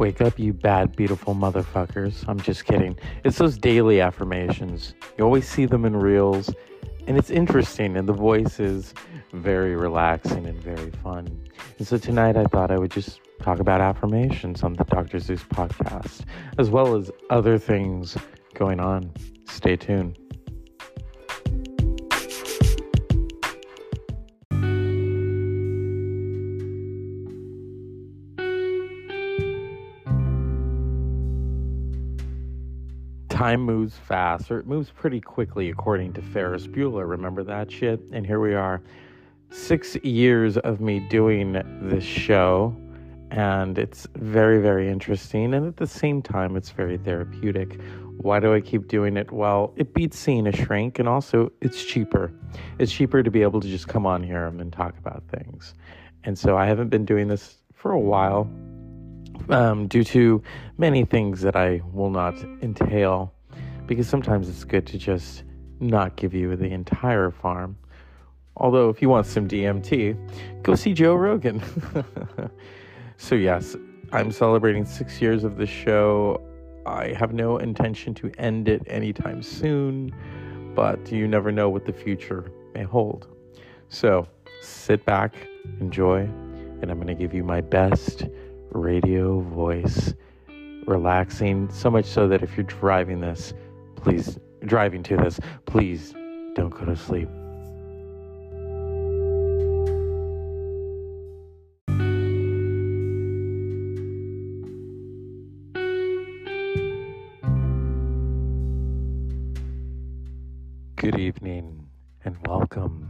Wake up, you bad, beautiful motherfuckers. I'm just kidding. It's those daily affirmations. You always see them in reels, and it's interesting, and the voice is very relaxing and very fun. And so tonight I thought I would just talk about affirmations on the Dr. Zeus podcast, as well as other things going on. Stay tuned. Time moves fast, or it moves pretty quickly, according to Ferris Bueller. Remember that shit? And here we are, six years of me doing this show, and it's very, very interesting. And at the same time, it's very therapeutic. Why do I keep doing it? Well, it beats seeing a shrink, and also it's cheaper. It's cheaper to be able to just come on here and talk about things. And so I haven't been doing this for a while um, due to many things that I will not entail, because sometimes it's good to just not give you the entire farm. Although, if you want some DMT, go see Joe Rogan. so, yes, I'm celebrating six years of the show. I have no intention to end it anytime soon, but you never know what the future may hold. So, sit back, enjoy, and I'm going to give you my best radio voice, relaxing, so much so that if you're driving this, please, driving to this, please don't go to sleep. Good evening and welcome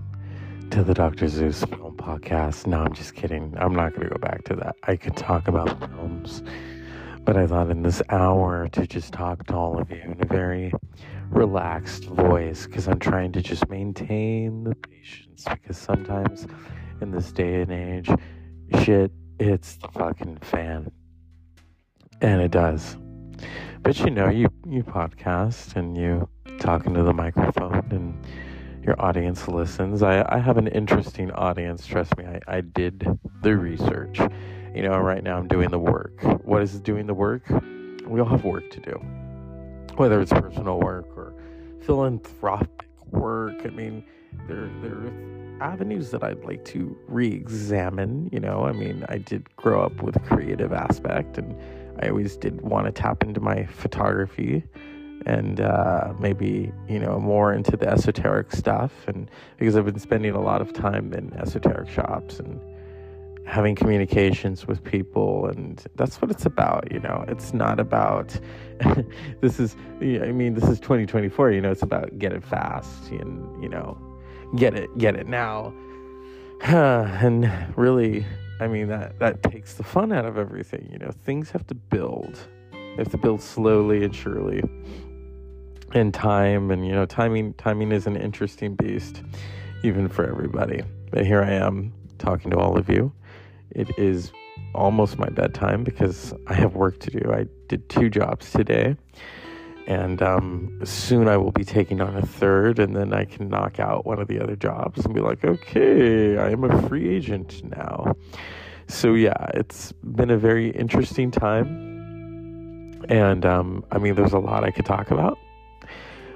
to the Dr. Zeus Film Podcast. No, I'm just kidding. I'm not going to go back to that. I could talk about films, but I thought in this hour to just talk to all of you in a very relaxed voice because I'm trying to just maintain the patience because sometimes in this day and age, shit hits the fucking fan. And it does. But you know, you, you podcast and you talk into the microphone and your audience listens. I, I have an interesting audience. Trust me, I, I did the research. You know, right now I'm doing the work. What is doing the work? We all have work to do, whether it's personal work or philanthropic work. I mean, there, there are avenues that I'd like to re examine. You know, I mean, I did grow up with a creative aspect and I always did want to tap into my photography and uh, maybe you know more into the esoteric stuff. And because i've been spending a lot of time in esoteric shops and having communications with people and that's what it's about you know. It's not about this is i mean this is 2024 you know it's about get it fast and you know get it get it now. And really i mean that that takes the fun out of everything you know. Things have to build. They have to build slowly and surely and time and you know timing timing is an interesting beast even for everybody. But here i am talking to all of you. It is almost my bedtime because i have work to do. I did two jobs today and um, soon i will be taking on a third and then i can knock out one of the other jobs and be like okay i am a free agent now. So yeah it's been a very interesting time. And um, i mean there's a lot i could talk about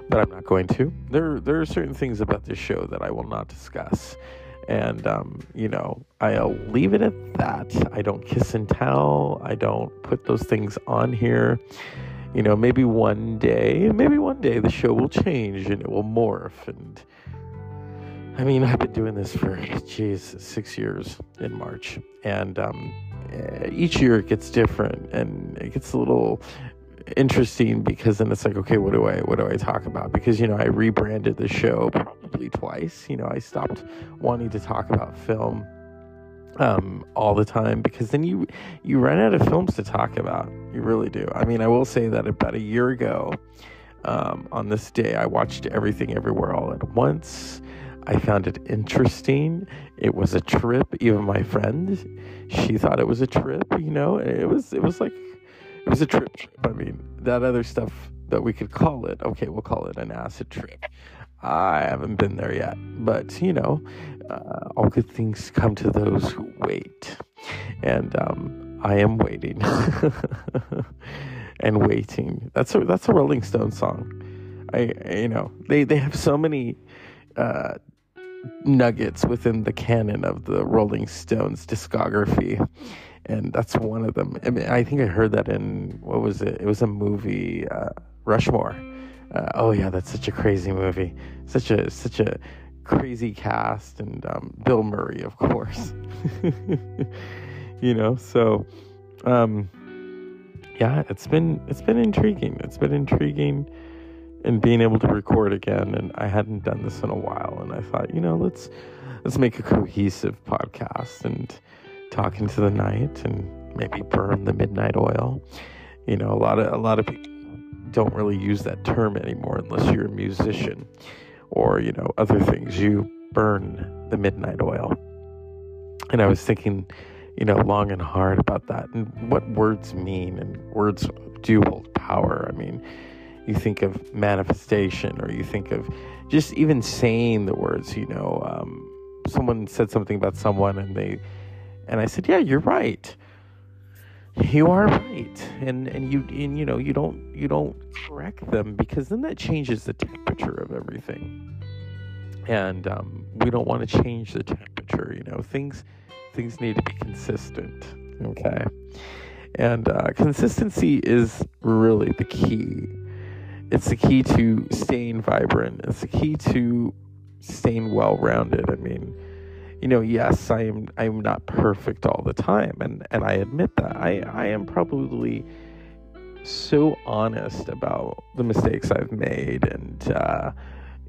but I'm not going to. There, there are certain things about this show that I will not discuss, and um, you know, I'll leave it at that. I don't kiss and tell. I don't put those things on here. You know, maybe one day, maybe one day, the show will change and it will morph. And I mean, I've been doing this for, geez, six years in March, and um, eh, each year it gets different and it gets a little interesting because then it's like okay what do i what do i talk about? Because you know i rebranded the show probably twice. You know i stopped wanting to talk about film um, all the time because then you you run out of films to talk about. You really do. I mean i will say that about a year ago um, on this day i watched everything everywhere all at once. I found it interesting. It was a trip. Even my friend she thought it was a trip you know? It was it was like it was a trip trip. I mean, that other stuff that we could call it, okay, we'll call it an acid trip. I haven't been there yet, but you know, uh, all good things come to those who wait. And um, I am waiting and waiting. That's a that's a Rolling Stone song. I you know they they have so many uh, nuggets within the canon of the Rolling Stones discography, and that's one of them. I mean, I think I heard that in what was it? It was a movie, uh, Rushmore. Uh, oh yeah, that's such a crazy movie. Such a such a crazy cast, and um, Bill Murray, of course. you know, so um, yeah, it's been it's been intriguing. It's been intriguing and being able to record again and I hadn't done this in a while and I thought, you know, let's let's make a cohesive podcast and talk into the night and maybe burn the midnight oil. You know, a lot of a lot of people don't really use that term anymore unless you're a musician or, you know, other things. You burn the midnight oil. And I was thinking, you know, long and hard about that and what words mean and words do hold power. I mean, you think of manifestation or you think of just even saying the words you know um, someone said something about someone and they and i said yeah you're right. You are right. And and you and you know you don't you don't correct them because then that changes the temperature of everything. And um, we don't want to change the temperature you know things things need to be consistent okay? And uh, consistency is really the key. It's the key to staying vibrant. It's the key to staying well rounded. I mean, you know, yes, I am I'm not perfect all the time and and I admit that. I I am probably so honest about the mistakes I've made and uh,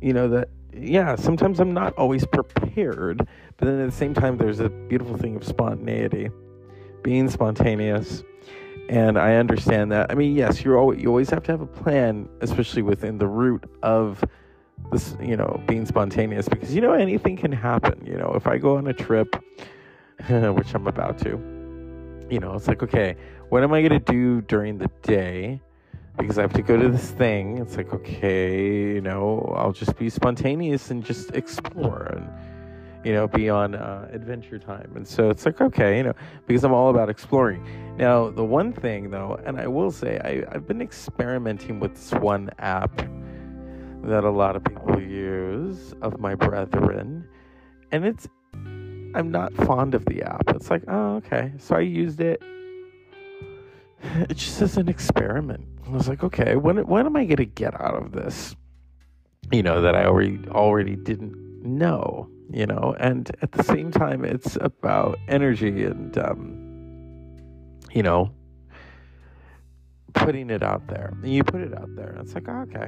you know that yeah, sometimes I'm not always prepared, but then at the same time there's a beautiful thing of spontaneity. Being spontaneous and I understand that. I mean, yes, you're always, you always have to have a plan, especially within the root of this, you know, being spontaneous because you know anything can happen. You know, if I go on a trip, which I'm about to, you know, it's like okay, what am I gonna do during the day? Because I have to go to this thing. It's like okay, you know, I'll just be spontaneous and just explore and you know, be on uh, adventure time. And so it's like, okay, you know, because I'm all about exploring. Now, the one thing though, and I will say, I, I've been experimenting with this one app that a lot of people use of my brethren, and it's, I'm not fond of the app. It's like, oh, okay. So I used it. It's just as an experiment. I was like, okay, when when am I going to get out of this? You know that I already already didn't know you know and at the same time it's about energy and um, you know putting it out there and you put it out there and it's like oh, okay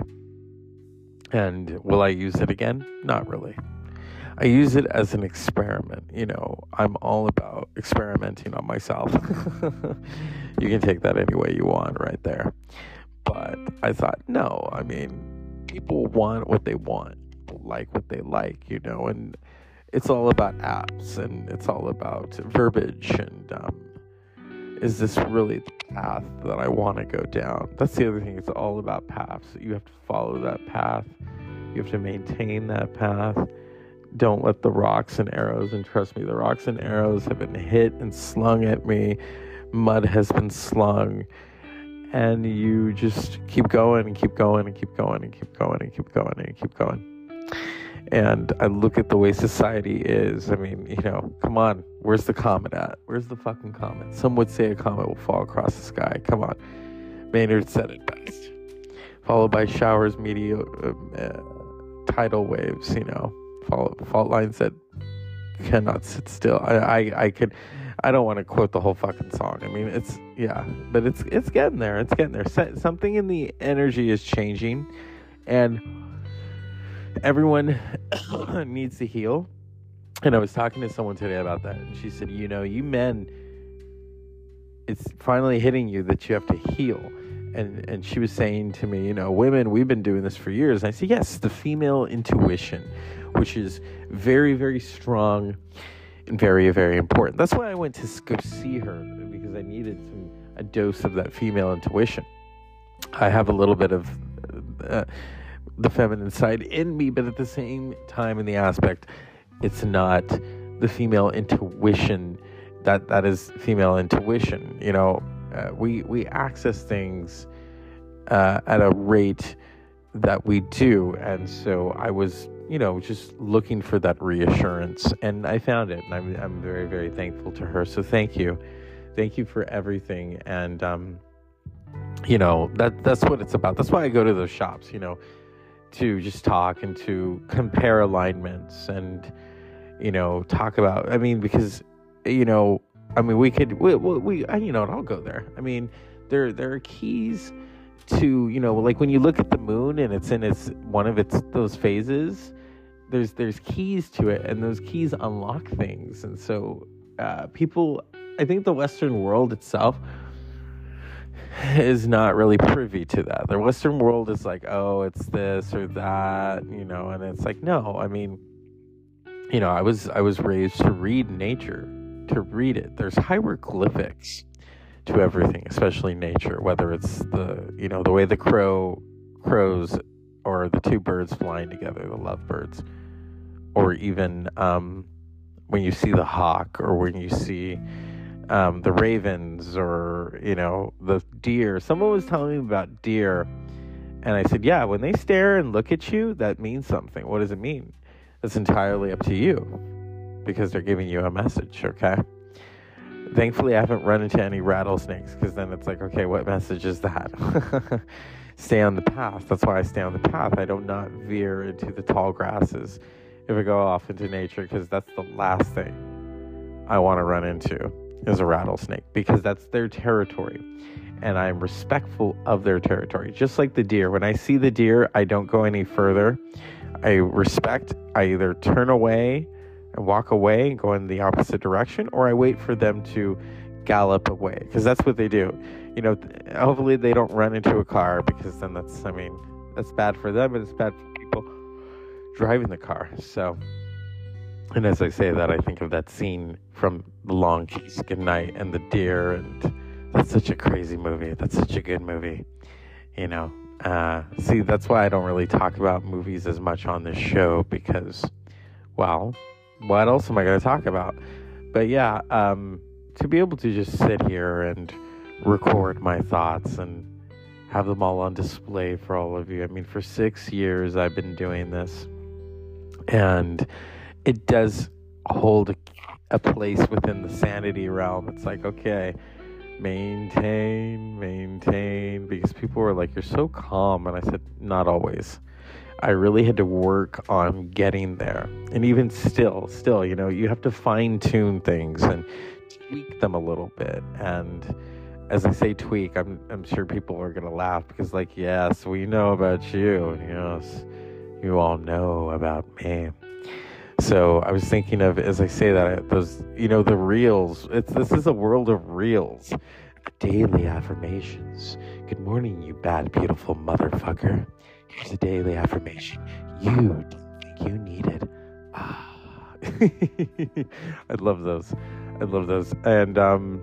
and will i use it again? Not really. I use it as an experiment you know. I'm all about experimenting on myself. You can take that any way you want right there. But i thought no i mean people want what they want like what they like, you know, and it's all about apps and it's all about verbiage and um, is this really the path that I want to go down? That's the other thing. It's all about paths. You have to follow that path. You have to maintain that path. Don't let the rocks and arrows, and trust me, the rocks and arrows have been hit and slung at me. Mud has been slung. And you just keep going and keep going and keep going and keep going and keep going and keep going and I look at the way society is. I mean, you know, come on, where's the comet at? Where's the fucking comet? Some would say a comet will fall across the sky. Come on. Maynard said it best. Followed by showers, meteor, uh, uh, tidal waves, you know, fault, fault lines that cannot sit still. I, I, I could, I don't want to quote the whole fucking song. I mean, it's, yeah, but it's, it's getting there. It's getting there. Something in the energy is changing. And, everyone needs to heal. And I was talking to someone today about that, and she said, You know, you men, it's finally hitting you that you have to heal. And, and she was saying to me, You know, women, we've been doing this for years. And I said, Yes, the female intuition, which is very, very strong and very, very important. That's why I went to go see her because I needed some, a dose of that female intuition. I have a little bit of. Uh, the feminine side in me, but at the same time, in the aspect, it's not the female intuition that that is female intuition. You know, uh, we we access things uh, at a rate that we do, and so I was, you know, just looking for that reassurance, and I found it, and I'm I'm very very thankful to her. So thank you, thank you for everything, and um, you know that that's what it's about. That's why I go to those shops, you know, to just talk and to compare alignments and you know talk about. I mean, because you know, I mean, we could we, we, you know, I'll go there. I mean, there there are keys to you know like when you look at the moon and it's in its one of its those phases there's there's keys to it and those keys unlock things and so uh, people i think the western world itself is not really privy to that the western world is like oh it's this or that you know and it's like no i mean you know i was i was raised to read nature to read it there's hieroglyphics to everything, especially nature, whether it's the you know the way the crow crows or the two birds flying together, the lovebirds, or even um, when you see the hawk or when you see um, the ravens or you know the deer. Someone was telling me about deer, and I said, yeah, when they stare and look at you, that means something. What does it mean? It's entirely up to you because they're giving you a message. Okay. Thankfully, I haven't run into any rattlesnakes because then it's like, okay, what message is that? stay on the path. That's why I stay on the path. I do not veer into the tall grasses if I go off into nature because that's the last thing I want to run into is a rattlesnake because that's their territory. And I'm respectful of their territory. Just like the deer. When I see the deer, I don't go any further. I respect, I either turn away and walk away and go in the opposite direction, or I wait for them to gallop away because that's what they do. You know, hopefully they don't run into a car because then that's, I mean, that's bad for them and it's bad for people driving the car. So, and as I say that, I think of that scene from The Long Kiss Goodnight and the deer, and that's such a crazy movie. That's such a good movie. You know, uh, see, that's why I don't really talk about movies as much on this show because, well, what else am I going to talk about? But yeah, um, to be able to just sit here and record my thoughts and have them all on display for all of you. I mean, for six years I've been doing this, and it does hold a, a place within the sanity realm. It's like, okay, maintain, maintain, because people were like, you're so calm. And I said, not always. I really had to work on getting there. And even still, still, you know, you have to fine tune things and tweak them a little bit. And as I say tweak, I'm I'm sure people are gonna laugh because like, yes, we know about you. Yes, you all know about me. So I was thinking of as I say that those you know the reels. It's this is a world of reels. Daily affirmations. Good morning, you bad beautiful motherfucker. Here's a daily affirmation you think you needed. Ah. I love those. I love those. And, um,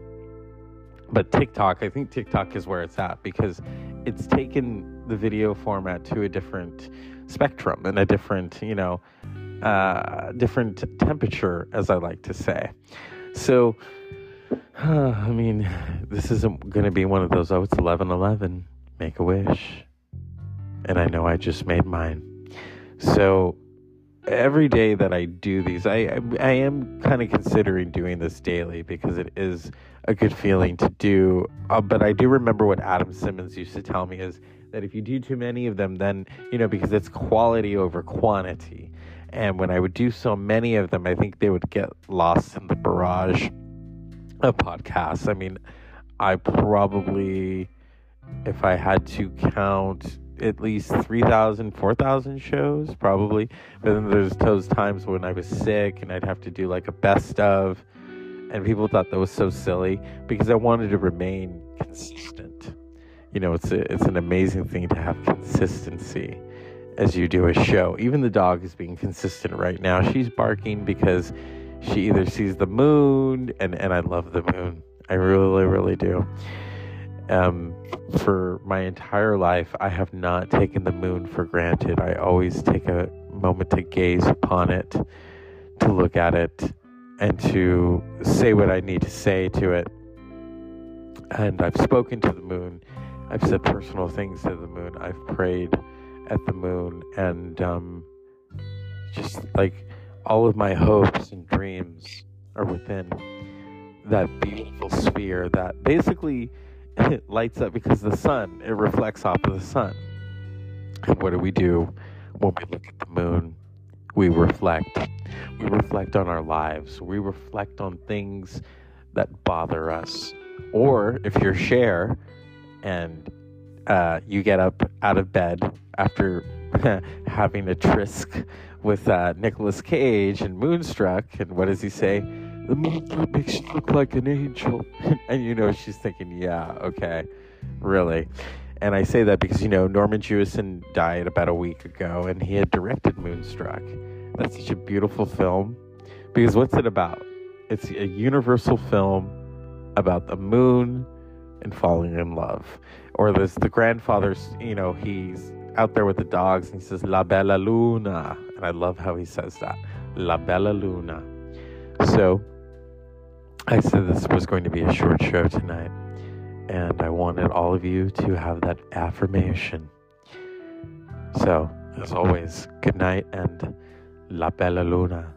but TikTok, I think TikTok is where it's at because it's taken the video format to a different spectrum and a different, you know, uh, different temperature, as I like to say. So, uh, I mean, this isn't going to be one of those, oh, it's 11 11, make a wish and I know I just made mine. So every day that I do these, I I, I am kind of considering doing this daily because it is a good feeling to do. Uh, but I do remember what Adam Simmons used to tell me is that if you do too many of them, then you know because it's quality over quantity. And when I would do so many of them, I think they would get lost in the barrage of podcasts. I mean, I probably, if I had to count at least 3,000, 4,000 shows, probably. But then there's those times when I was sick and I'd have to do like a best of. And people thought that was so silly because I wanted to remain consistent. You know, it's, a, it's an amazing thing to have consistency as you do a show. Even the dog is being consistent right now. She's barking because she either sees the moon, and, and I love the moon. I really, really do. Um, for my entire life, I have not taken the moon for granted. I always take a moment to gaze upon it, to look at it, and to say what I need to say to it. And I've spoken to the moon. I've said personal things to the moon. I've prayed at the moon. And um, just like all of my hopes and dreams are within that beautiful sphere that basically lights up because the sun, it reflects off of the sun. And what do we do when we look at the moon? We reflect. We reflect on our lives. We reflect on things that bother us. Or if you're Cher and uh, you get up out of bed after having a tryst with uh, Nicolas Cage and Moonstruck, and what does he say? The moon makes you look like an angel. and you know, she's thinking, yeah, okay, really. And I say that because, you know, Norman Jewison died about a week ago and he had directed Moonstruck. That's such a beautiful film. Because what's it about? It's a universal film about the moon and falling in love. Or there's the grandfather's, you know, he's out there with the dogs and he says, La Bella Luna. And I love how he says that. La Bella Luna. So I said this was going to be a short show tonight. And I wanted all of you to have that affirmation. So, as always, good night and La Bella Luna.